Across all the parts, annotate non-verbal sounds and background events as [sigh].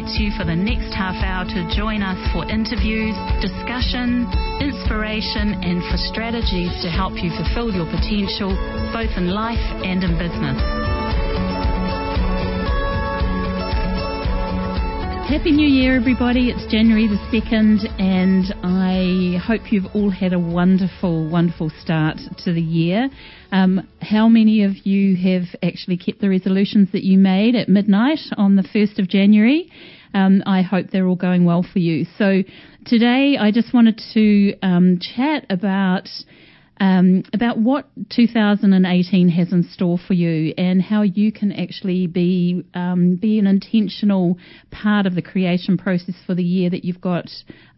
invites you for the next half hour to join us for interviews, discussion, inspiration, and for strategies to help you fulfill your potential both in life and in business. Happy New Year, everybody. It's January the 2nd, and I hope you've all had a wonderful, wonderful start to the year. Um, how many of you have actually kept the resolutions that you made at midnight on the 1st of January? Um, I hope they're all going well for you. So today I just wanted to um, chat about um, about what 2018 has in store for you and how you can actually be um, be an intentional part of the creation process for the year that you've got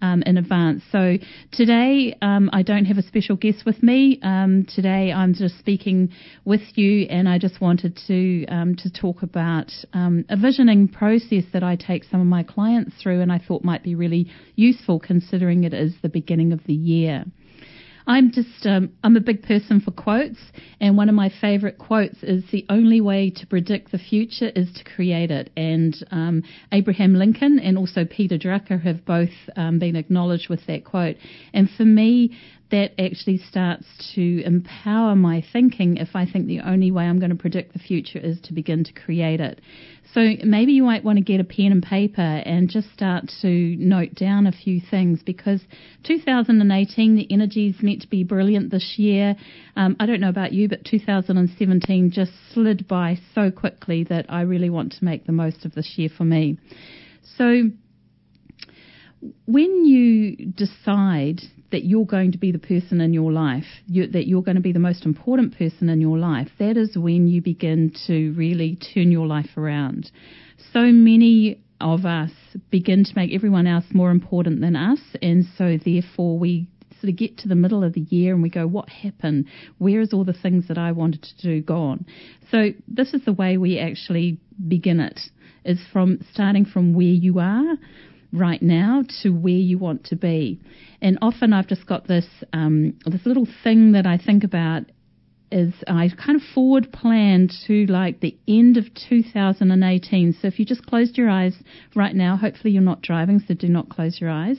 um, in advance. So today um, I don't have a special guest with me. Um, today I'm just speaking with you, and I just wanted to um, to talk about a visioning process that I take some of my clients through, and I thought might be really useful considering it is the beginning of the year. I'm just um, I'm a big person for quotes, and one of my favourite quotes is the only way to predict the future is to create it. And um, Abraham Lincoln and also Peter Drucker have both um, been acknowledged with that quote. And for me, that actually starts to empower my thinking if I think the only way I'm going to predict the future is to begin to create it. So maybe you might want to get a pen and paper and just start to note down a few things because 2018, the energy is meant to be brilliant this year. Um, I don't know about you, but 2017 just slid by so quickly that I really want to make the most of this year for me. So when you decide that you're going to be the person in your life, you, that you're going to be the most important person in your life, that is when you begin to really turn your life around. So many of us begin to make everyone else more important than us, and so therefore we sort of get to the middle of the year and we go, what happened? Where is all the things that I wanted to do gone? So this is the way we actually begin it, is from starting from where you are right now to where you want to be. And often I've just got this um, this little thing that I think about is I kind of forward plan to like the end of 2018. So if you just closed your eyes right now, hopefully you're not driving, so do not close your eyes.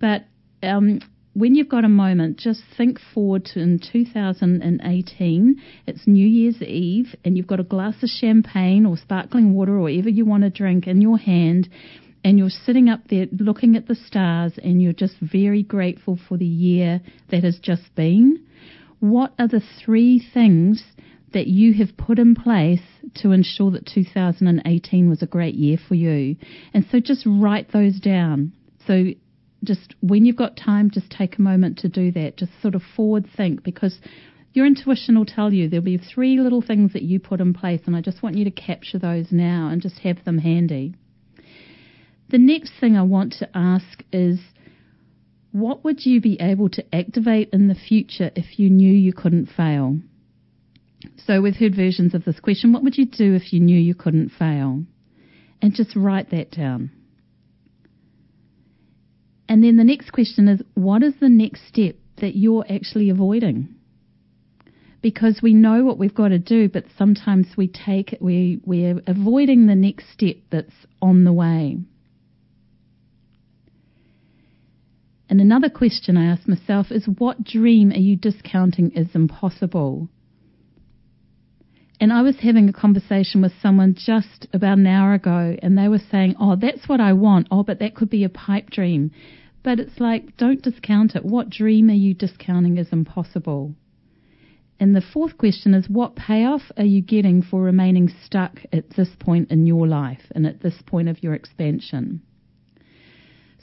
But um, when you've got a moment, just think forward to in 2018. It's New Year's Eve, and you've got a glass of champagne or sparkling water or whatever you want to drink in your hand, and you're sitting up there looking at the stars and you're just very grateful for the year that has just been, what are the three things that you have put in place to ensure that 2018 was a great year for you? And so just write those down. So just when you've got time, just take a moment to do that. Just sort of forward think because your intuition will tell you there'll be three little things that you put in place, and I just want you to capture those now and just have them handy. The next thing I want to ask is what would you be able to activate in the future if you knew you couldn't fail? So, we've heard versions of this question what would you do if you knew you couldn't fail? And just write that down. And then the next question is what is the next step that you're actually avoiding? Because we know what we've got to do, but sometimes we take we we're avoiding the next step that's on the way. And another question I ask myself is what dream are you discounting as impossible? And I was having a conversation with someone just about an hour ago, and they were saying, Oh, that's what I want. Oh, but that could be a pipe dream. But it's like, don't discount it. What dream are you discounting as impossible? And the fourth question is, what payoff are you getting for remaining stuck at this point in your life and at this point of your expansion?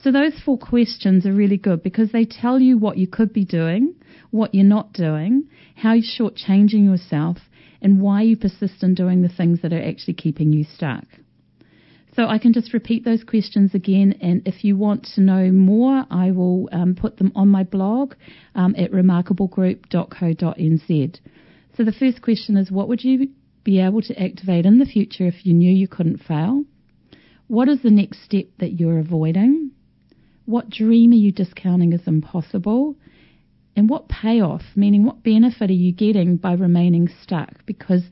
So those four questions are really good because they tell you what you could be doing, what you're not doing, how you're shortchanging yourself, and why you persist in doing the things that are actually keeping you stuck. So I can just repeat those questions again, and if you want to know more, I will um, put them on my blog um, at remarkablegroup.co.nz. So the first question is, what would you be able to activate in the future if you knew you couldn't fail? What is the next step that you're avoiding? What dream are you discounting as impossible? And what payoff, meaning what benefit are you getting by remaining stuck? Because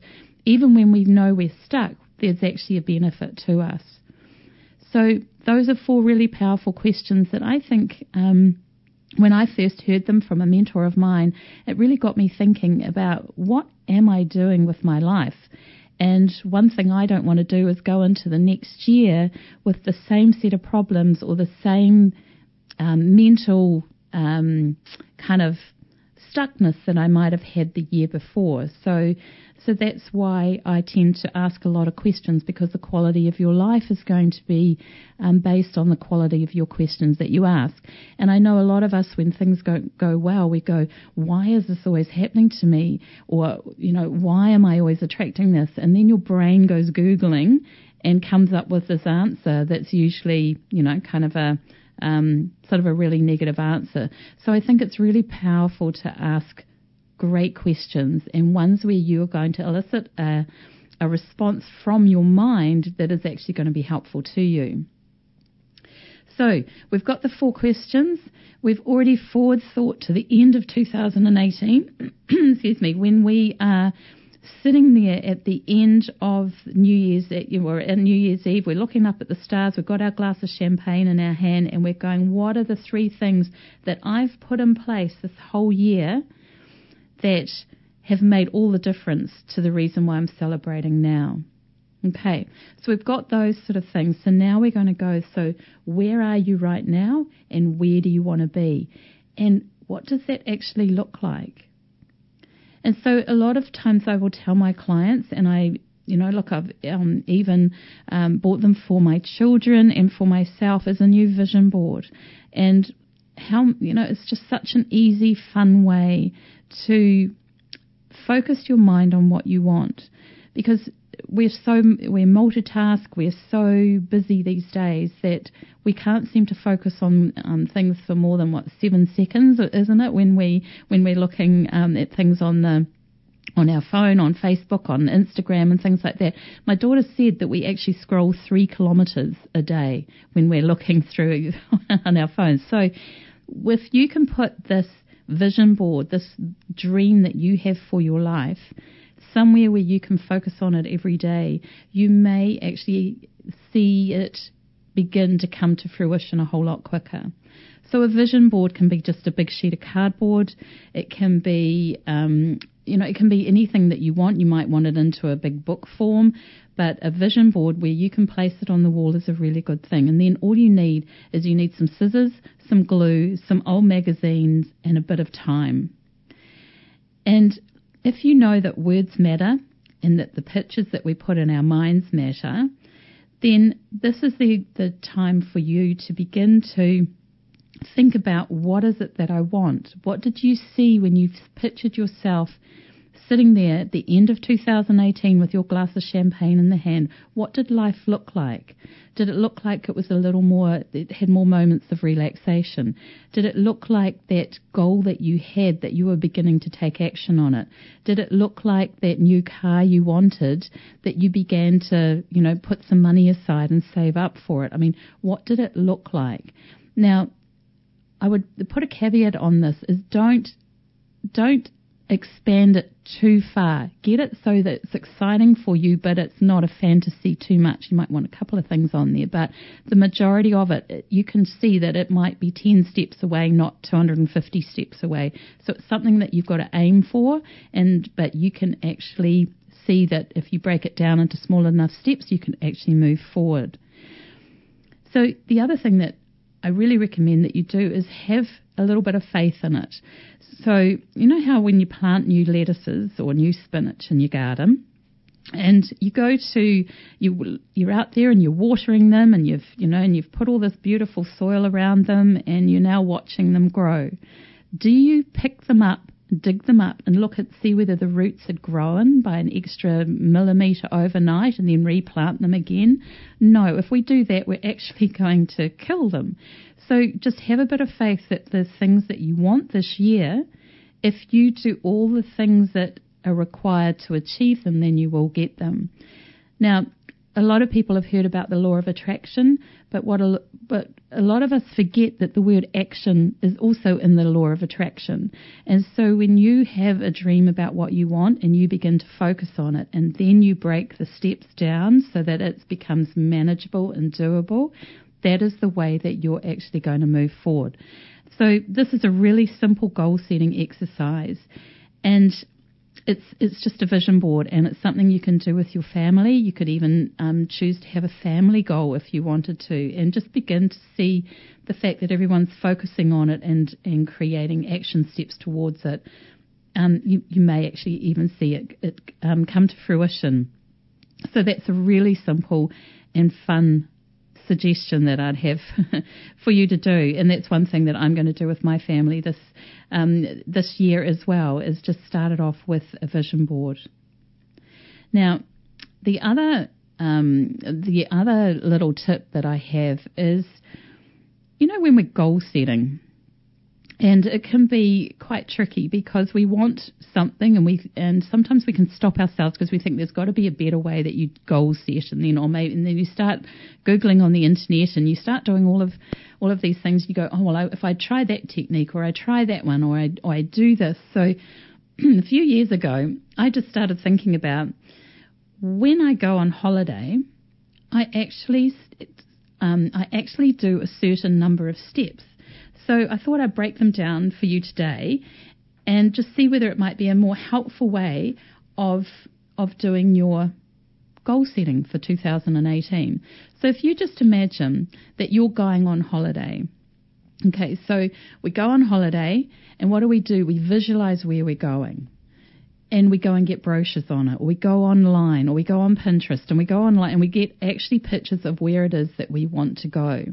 even when we know we're stuck, there's actually a benefit to us. So those are four really powerful questions that I think. Um, when I first heard them from a mentor of mine, it really got me thinking about what am I doing with my life? And one thing I don't want to do is go into the next year with the same set of problems or the same um, mental um, kind of stuckness that I might have had the year before. So, so that's why I tend to ask a lot of questions because the quality of your life is going to be um, based on the quality of your questions that you ask. And I know a lot of us, when things go go well, we go, "Why is this always happening to me?" Or, you know, "Why am I always attracting this?" And then your brain goes googling and comes up with this answer that's usually, you know, kind of a um, sort of a really negative answer. So I think it's really powerful to ask great questions and ones where you're going to elicit a, a response from your mind that is actually going to be helpful to you. So we've got the four questions. We've already forward thought to the end of 2018. [clears throat] excuse me, when we are sitting there at the end of New Year's, or at New Year's Eve, we're looking up at the stars, we've got our glass of champagne in our hand, and we're going, what are the three things that I've put in place this whole year that have made all the difference to the reason why I'm celebrating now? Okay, so we've got those sort of things. So now we're going to go, so where are you right now, and where do you want to be? And what does that actually look like? And so a lot of times I will tell my clients, and I, you know, look, I've um, even um, bought them for my children and for myself as a new vision board. And how, you know, it's just such an easy, fun way to focus your mind on what you want. Because we're so we're multitask, we're so busy these days that we can't seem to focus on um, things for more than what seven seconds, isn't it? When we when we're looking um, at things on the on our phone, on Facebook, on Instagram, and things like that. My daughter said that we actually scroll three kilometres a day when we're looking through [laughs] on our phones. So, if you can put this vision board, this dream that you have for your life, somewhere where you can focus on it every day, you may actually see it begin to come to fruition a whole lot quicker. So a vision board can be just a big sheet of cardboard. It can be, um, you know, it can be anything that you want. You might want it into a big book form, but a vision board where you can place it on the wall is a really good thing. And then all you need is you need some scissors, some glue, some old magazines, and a bit of time. And if you know that words matter and that the pictures that we put in our minds matter, then this is the, the time for you to begin to think about what is it that I want? What did you see when you pictured yourself sitting there at the end of 2018 with your glass of champagne in the hand, what did life look like? Did it look like it was a little more, it had more moments of relaxation? Did it look like that goal that you had that you were beginning to take action on it? Did it look like that new car you wanted that you began to, you know, put some money aside and save up for it? I mean, what did it look like? Now, I would put a caveat on this is don't don't expand it too far. Get it so that it's exciting for you, but it's not a fantasy too much. You might want a couple of things on there, but the majority of it, you can see that it might be 10 steps away, not 250 steps away. So it's something that you've got to aim for, and but you can actually see that if you break it down into small enough steps, you can actually move forward. So the other thing that I really recommend that you do is have a little bit of faith in it. So, you know how when you plant new lettuces or new spinach in your garden, and you go to you you're out there and you're watering them and you've you know and you've put all this beautiful soil around them and you're now watching them grow do you pick them up dig them up and look at see whether the roots had grown by an extra millimetre overnight and then replant them again. No, if we do that, we're actually [laughs] going to kill them. So just have a bit of faith that the things that you want this year, if you do all the things that are required to achieve them, then you will get them. Now, a lot of people have heard about the law of attraction, but what a, but a lot of us forget that the word action is also in the law of attraction. And so when you have a dream about what you want and you begin to focus on it and then you break the steps down so that it becomes manageable and doable, that is the way that you're actually going to move forward. So this is a really simple goal setting exercise. And it's it's just a vision board, and it's something you can do with your family. You could even um, choose to have a family goal if you wanted to, and just begin to see the fact that everyone's focusing on it and and creating action steps towards it. Um, you, you may actually even see it, it um, come to fruition. So that's a really simple and fun suggestion that I'd have [laughs] for you to do, and that's one thing that I'm going to do with my family this um, this year as well. Is just started off with a vision board. Now, the other um, the other little tip that I have is, you know, when we're goal setting, and it can be quite tricky because we want something and we and sometimes we can stop ourselves because we think there's got to be a better way that you goal set and then or maybe and then you start googling on the internet and you start doing all of all of these things you go oh well I, if I try that technique or I try that one or I or I do this. So [clears throat] a few years ago I just started thinking about when I go on holiday I actually um, I actually do a certain number of steps so I thought I'd break them down for you today and just see whether it might be a more helpful way of of doing your goal setting for 2018. So if you just imagine that you're going on holiday. Okay, so we go on holiday and what do we do? We visualize where we're going. And we go and get brochures on it, or we go online, or we go on Pinterest, and we go online and we get actually pictures of where it is that we want to go.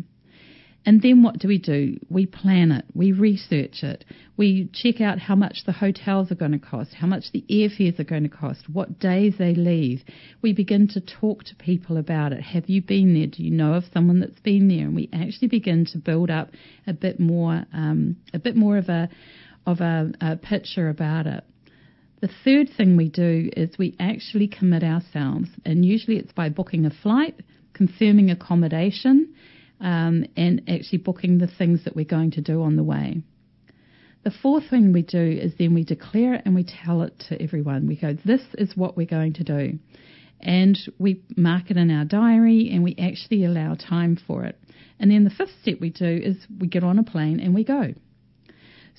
And then what do we do? We plan it, we research it, we check out how much the hotels are going to cost, how much the airfares are going to cost, what days they leave. We begin to talk to people about it. Have you been there? Do you know of someone that's been there? And we actually begin to build up a bit more, um, a bit more of a of a, a picture about it. The third thing we do is we actually commit ourselves, and usually it's by booking a flight, confirming accommodation um, and actually booking the things that we're going to do on the way. The fourth thing we do is then we declare it and we tell it to everyone. We go, this is what we're going to do. And we mark it in our diary and we actually allow time for it. And then the fifth step we do is we get on a plane and we go.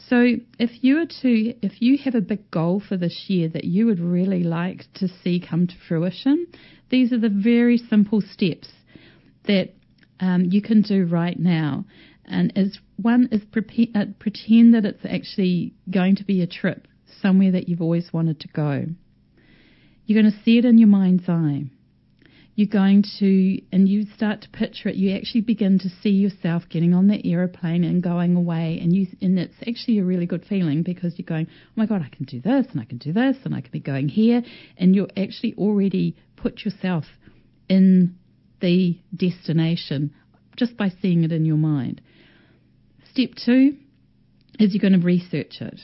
So if you were to, if you have a big goal for this year that you would really like to see come to fruition, these are the very simple steps that um, you can do right now. And is one is pre- uh, pretend that it's actually going to be a trip somewhere that you've always wanted to go. You're going to see it in your mind's eye. You're going to, and you start to picture it. You actually begin to see yourself getting on the aeroplane and going away, and you, and it's actually a really good feeling because you're going, oh my god, I can do this, and I can do this, and I can be going here, and you're actually already put yourself in the destination just by seeing it in your mind. Step two is you're going to research it.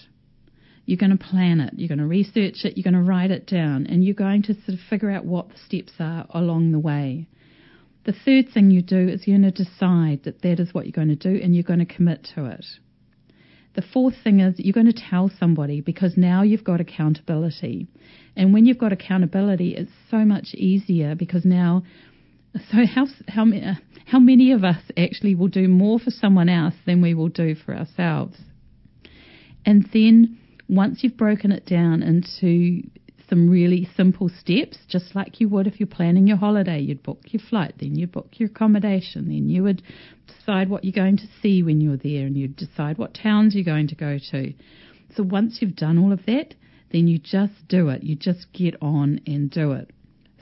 You're going to plan it. You're going to research it. You're going to write it down. And you're going to sort of figure out what the steps are along the way. The third thing you do is you're going to decide that that is what you're going to do and you're going to commit to it. The fourth thing is you're going to tell somebody because now you've got accountability. And when you've got accountability, it's so much easier because now so how how how many of us actually will do more for someone else than we will do for ourselves? And then once you've broken it down into some really simple steps, just like you would if you're planning your holiday. You'd book your flight, then you'd book your accommodation, then you would decide what you're going to see when you're there, and you'd decide what towns you're going to go to. So once you've done all of that, then you just do it. You just get on and do it.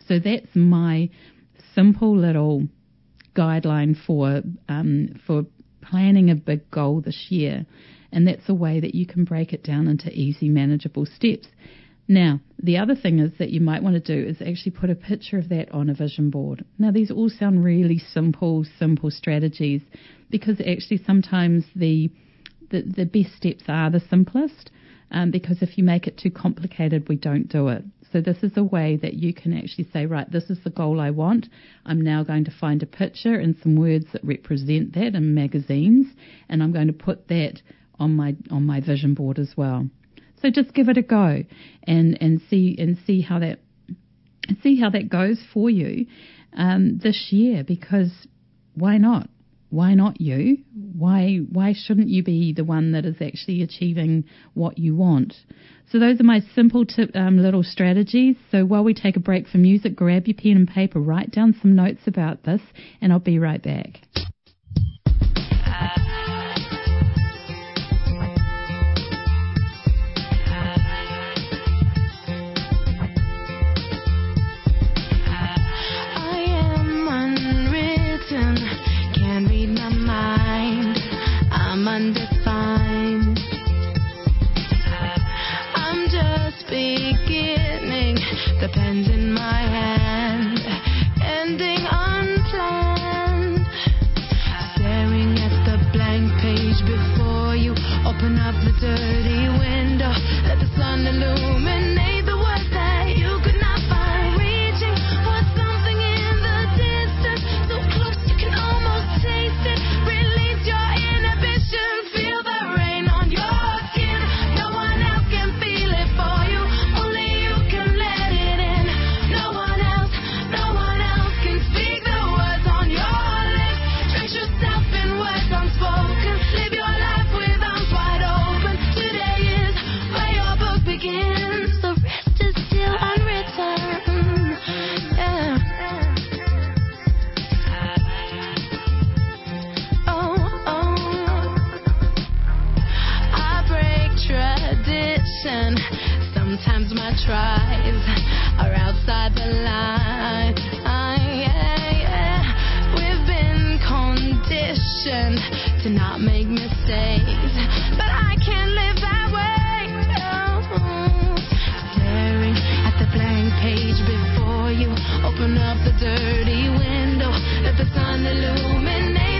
So that's my simple little guideline for um, for planning a big goal this year, and that's a way that you can break it down into easy, manageable steps. Now, the other thing is that you might want to do is actually put a picture of that on a vision board. Now, these all sound really simple, simple strategies because actually sometimes the the, the best steps are the simplest. Um, because if you make it too complicated, we don't do it. So this is a way that you can actually say, right, this is the goal I want. I'm now going to find a picture and some words that represent that in magazines, and I'm going to put that on my on my vision board as well. So just give it a go and and see and see how that see how that goes for you um, this year because why not? why not you? Why why shouldn't you be the one that is actually achieving what you want? So those are my simple tip, um, little strategies. So while we take a break for music, grab your pen and paper, write down some notes about this, and I'll be right back. before you. Open up the dirty window, let the sun illuminate. conditioned to not make mistakes. But I can't live that way. Oh. Staring at the blank page before you, open up the dirty window, let the sun illuminate.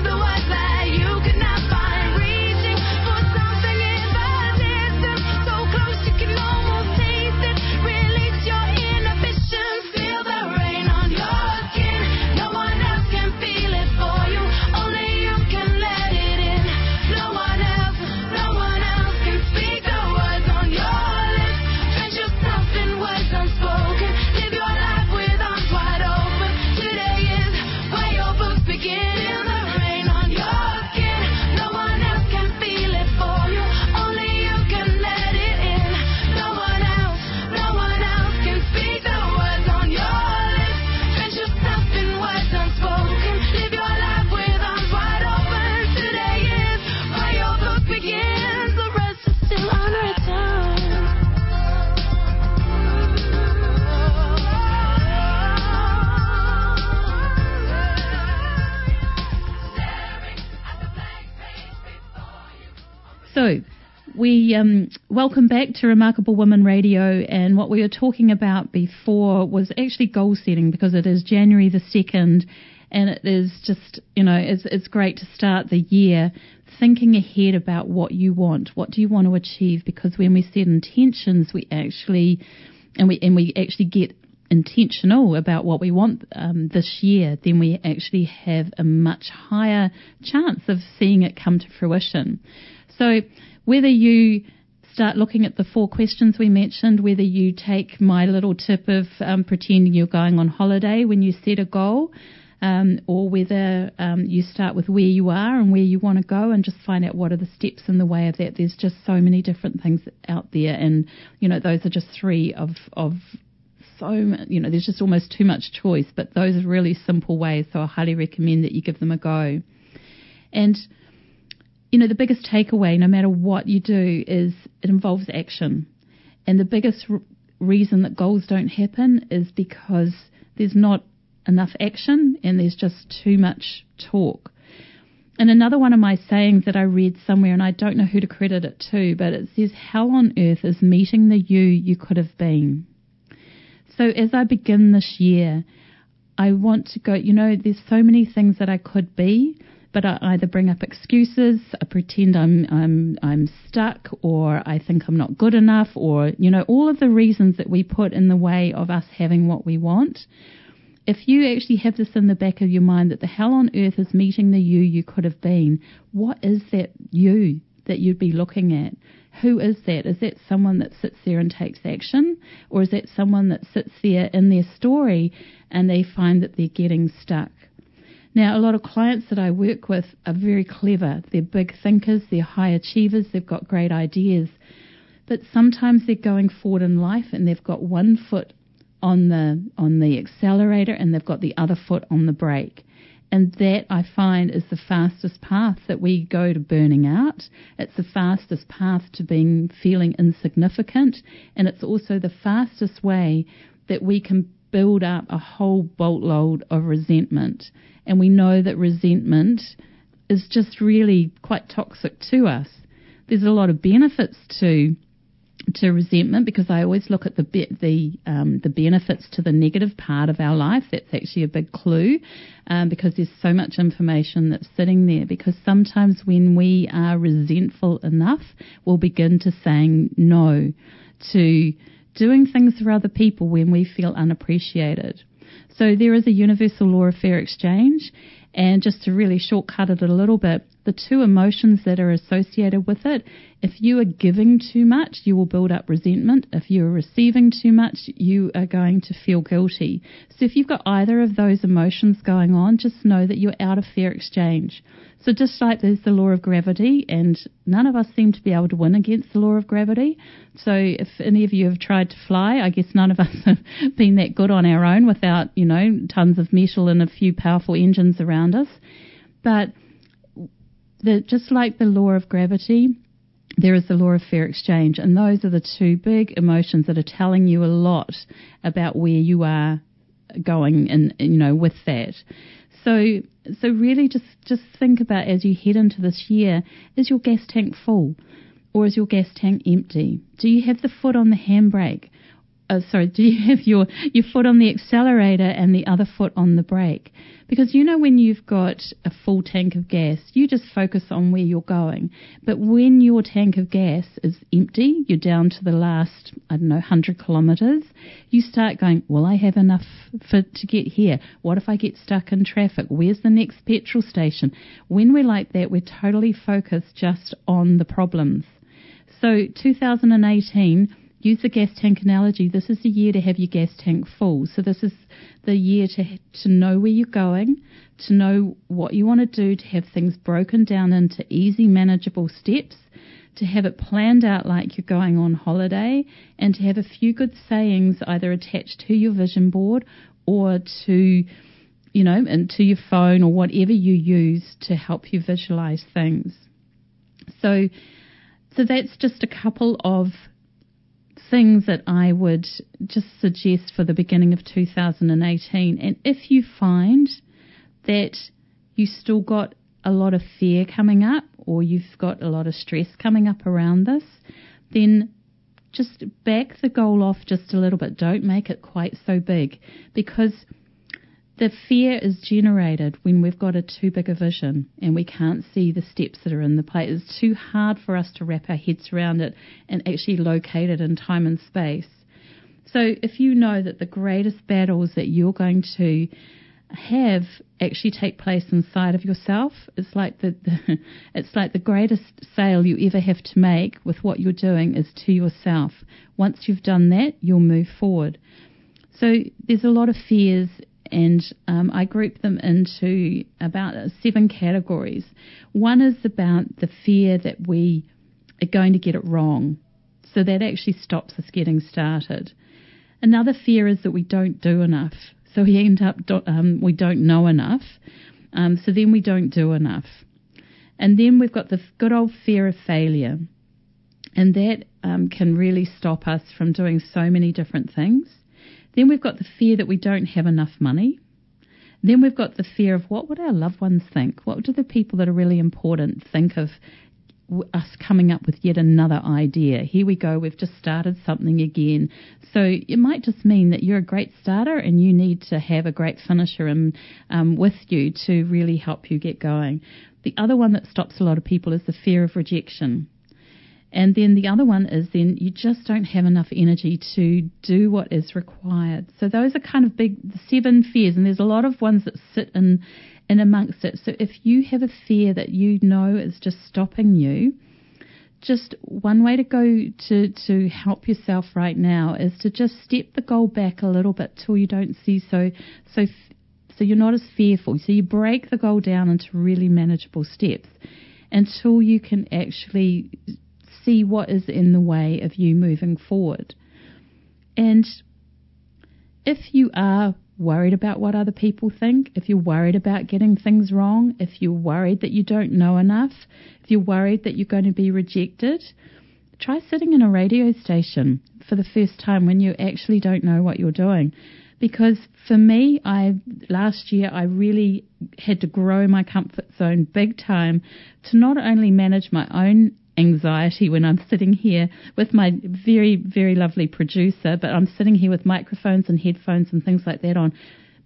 Um, welcome back to Remarkable Women Radio. And what we were talking about before was actually goal setting because it is January the 2nd and it is just, you know, it's, it's great to start the year thinking ahead about what you want. What do you want to achieve? Because when we set intentions, we actually, and we, and we actually get intentional about what we want um, this year, then we actually have a much higher chance of seeing it come to fruition. So whether you start looking at the four questions we mentioned, whether you take my little tip of um, pretending you're going on holiday when you set a goal, um, or whether um, you start with where you are and where you want to go and just find out what are the steps in the way of that. There's just so many different things out there, and you know those are just three of of so you know there's just almost too much choice, but those are really simple ways. So I highly recommend that you give them a go. And you know, the biggest takeaway, no matter what you do, is it involves action. And the biggest reason that goals don't happen is because there's not enough action and there's just too much talk. And another one of my sayings that I read somewhere, and I don't know who to credit it to, but it says, How on earth is meeting the you you could have been. So as I begin this year, I want to go, you know, there's so many things that I could be, but I either bring up excuses, I pretend I'm I'm I'm stuck, or I think I'm not good enough, or you know all of the reasons that we put in the way of us having what we want. If you actually have this in the back of your mind that the hell on earth is meeting the you you could have been, what is that you that you'd be looking at? Who is that? Is that someone that sits there and takes action? Or is that someone that sits there in their story and they find that they're getting stuck? Now, a lot of clients that I work with are very clever. They're big thinkers, they're high achievers, they've got great ideas. But sometimes they're going forward in life and they've got one foot on the on the accelerator and they've got the other foot on the brake. And that I find is the fastest path that we go to burning out. It's the fastest path to being feeling insignificant. And it's also the fastest way that we can build up a whole boatload of resentment. And we know that resentment is just really quite toxic to us. There's a lot of benefits to to resentment because I always look at the be- the um, the benefits to the negative part of our life. That's actually a big clue um, because there's so much information that's sitting there. Because sometimes when we are resentful enough, we'll begin to saying no to doing things for other people when we feel unappreciated. So there is a universal law of fair exchange, and just to really shortcut it a little bit, the two emotions that are associated with it, if you are giving too much, you will build up resentment. If you are receiving too much, you are going to feel guilty. So if you've got either of those emotions going on, just know that you're out of fair exchange. So just like there's the law of gravity, and none of us seem to be able to win against the law of gravity. So if any of you have tried to fly, I guess none of [laughs] us have been that good on our own without, you know, tons of metal and a few powerful engines around us. But the, just like the law of gravity, there is the law of fair exchange, and those are the two big emotions that are telling you a lot about where you are going, and you know, with that. So, so really, just just think about as you head into this year: is your gas tank full, or is your gas tank empty? Do you have the foot on the handbrake? Uh, sorry, [laughs] do you have your your foot on the accelerator and the other foot on the brake? Because you know when you've got a full tank of gas, you just focus on where you're going. But when your tank of gas is empty, you're down to the last, I don't know, 100 kilometres, you start going, well, I have enough for, to get here. What if I get stuck in traffic? Where's the next petrol station? When we're like that, we're totally focused just on the problems. So 2018 use the gas tank analogy. This is the year to have your gas tank full. So this is the year to to know where you're going, to know what you want to do, to have things broken down into easy, manageable steps, to have it planned out like you're going on holiday, and to have a few good sayings either attached to your vision board or to you know, into your phone or whatever you use to help you visualize things. So so that's just a couple of things that I would just suggest for the beginning of 2018. And if you find that you still got a lot of fear coming up or you've got a lot of stress coming up around this, then just back the goal off just a little bit. Don't make it quite so big because the fear is generated when we've got a too big a vision and we can't see the steps that are in the play. It's too hard for us to wrap our heads around it and actually locate it in time and space. So if you know that the greatest battles that you're going to have actually take place inside of yourself, it's like the, the [laughs] it's like the greatest sale you ever have to make with what you're doing is to yourself. Once you've done that, you'll move forward. So there's a lot of fears and um, I group them into about seven categories. One is about the fear that we are going to get it wrong, so that actually stops us getting started. Another fear is that we don't do enough, so we end up um, we don't know enough, um, so then we don't do enough, and then we've got the good old fear of failure, and that um, can really stop us from doing so many different things. Then we've got the fear that we don't have enough money. Then we've got the fear of what would our loved ones think? What do the people that are really important think of us coming up with yet another idea. Here we go, we've just started something again. So it might just mean that you're a great starter and you need to have a great finisher in, um, with you to really help you get going. The other one that stops a lot of people is the fear of rejection. And then the other one is then you just don't have enough energy to do what is required. So those are kind of big seven fears, and there's a lot of ones that sit in in amongst it. So if you have a fear that you know is just stopping you, just one way to go to to help yourself right now is to just step the goal back a little bit till you don't see so so so you're not as fearful. So you break the goal down into really manageable steps until you can actually see what is in the way of you moving forward. And if you are worried about what other people think, if you're worried about getting things wrong, if you're worried that you don't know enough, if you're worried that you're going to be rejected, try sitting in a radio station for the first time when you actually don't know what you're doing. Because for me, I last year I really had to grow my comfort zone big time to not only manage my own anxiety when I'm sitting here with my very, very lovely producer, but I'm sitting here with microphones and headphones and things like that on.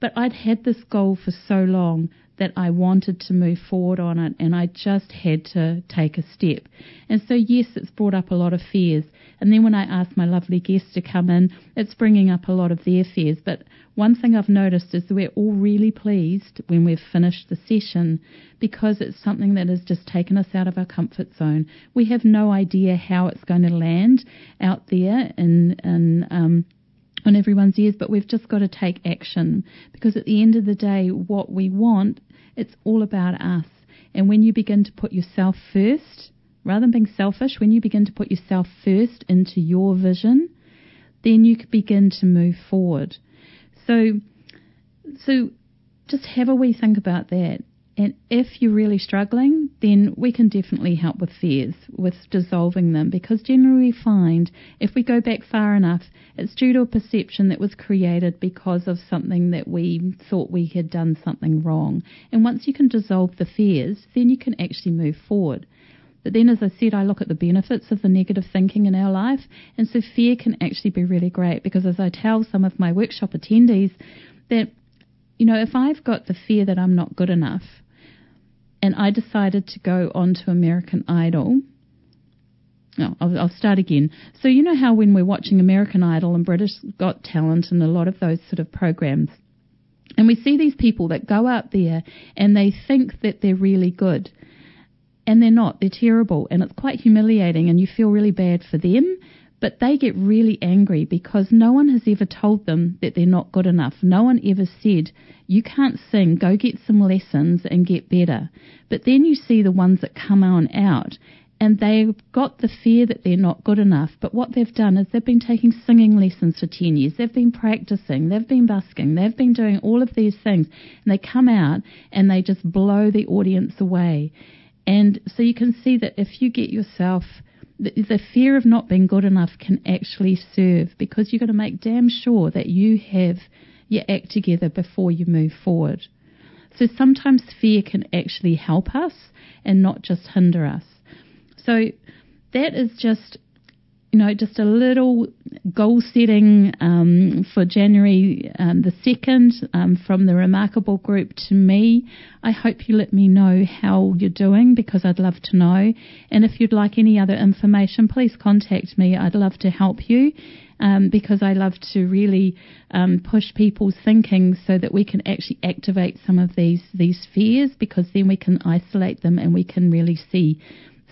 But I'd had this goal for so long that I wanted to move forward on it, and I just had to take a step. And so, yes, it's brought up a lot of fears. And then when I ask my lovely guests to come in, it's bringing up a lot of their fears. But one thing I've noticed is we're all really pleased when we've finished the session because it's something that has just taken us out of our comfort zone. We have no idea how it's going to land out there in, in um, on everyone's ears, but we've just got to take action because at the end of the day, what we want, it's all about us. And when you begin to put yourself first, rather than being selfish, when you begin to put yourself first into your vision, then you can begin to move forward. So, so just have a wee think about that. And if you're really struggling, then we can definitely help with fears, with dissolving them, because generally we find if we go back far enough, it's due to a perception that was created because of something that we thought we had done something wrong. And once you can dissolve the fears, then you can actually move forward. But then, as I said, I look at the benefits of the negative thinking in our life, and so fear can actually be really great because, as I tell some of my workshop attendees, that you know, if I've got the fear that I'm not good enough, and I decided to go on to American Idol. No, I'll, I'll, start again. So you know how when we're watching American Idol and British Got Talent and a lot of those sort of programs, and we see these people that go out there and they think that they're really good, and they're not. They're terrible, and it's quite humiliating, and you feel really bad for them. But they get really angry because no one has ever told them that they're not good enough. No one ever said, you can't sing, go get some lessons and get better. But then you see the ones that come on out and they've got the fear that they're not good enough. But what they've done is they've been taking singing lessons for 10 years. They've been practicing. They've been busking. They've been doing all of these things. And they come out and they just blow the audience away. And so you can see that if you get yourself the, fear of not being good enough can actually serve because you've got to make damn sure that you have your act together before you move forward. So sometimes fear can actually help us and not just hinder us. So that is just you know, just a little goal setting um, for January um, the 2nd um, from the Remarkable Group to me. I hope you let me know how you're doing because I'd love to know. And if you'd like any other information, please contact me. I'd love to help you. Um, because I love to really um, push people's thinking so that we can actually activate some of these these fears because then we can isolate them and we can really see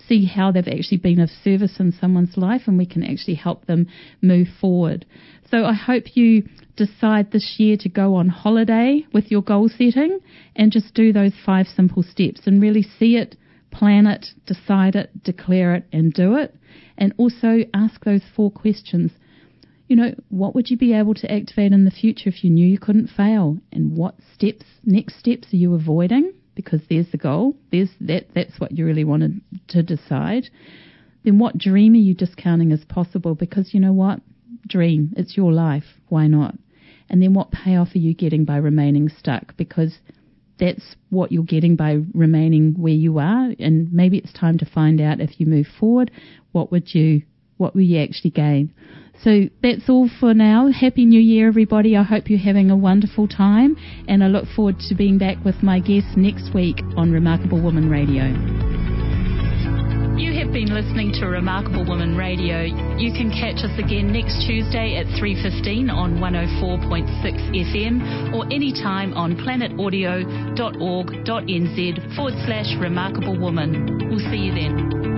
see how they've actually been of service in someone's life and we can actually help them move forward. So I hope you decide this year to go on holiday with your goal setting and just do those five simple steps and really see it, plan it, decide it, declare it, and do it. And also ask those four questions. You know, what would you be able to activate in the future if you knew you couldn't fail? And what steps, next steps are you avoiding? Because there's the goal. There's that that's what you really wanted to decide. Then what dream are you discounting as possible? Because you know what? Dream. It's your life. Why not? And then what payoff are you getting by remaining stuck? Because that's what you're getting by remaining where you are. And maybe it's time to find out if you move forward, what would you, what you actually gain? So that's all for now. Happy New Year, everybody. I hope you're having a wonderful time, and I look forward to being back with my guests next week on Remarkable Woman Radio. You have been listening to Remarkable Woman Radio. You can catch us again next Tuesday at 3.15 on 104.6 FM or anytime on planetaudio.org.nz forward slash remarkable woman. We'll see you then.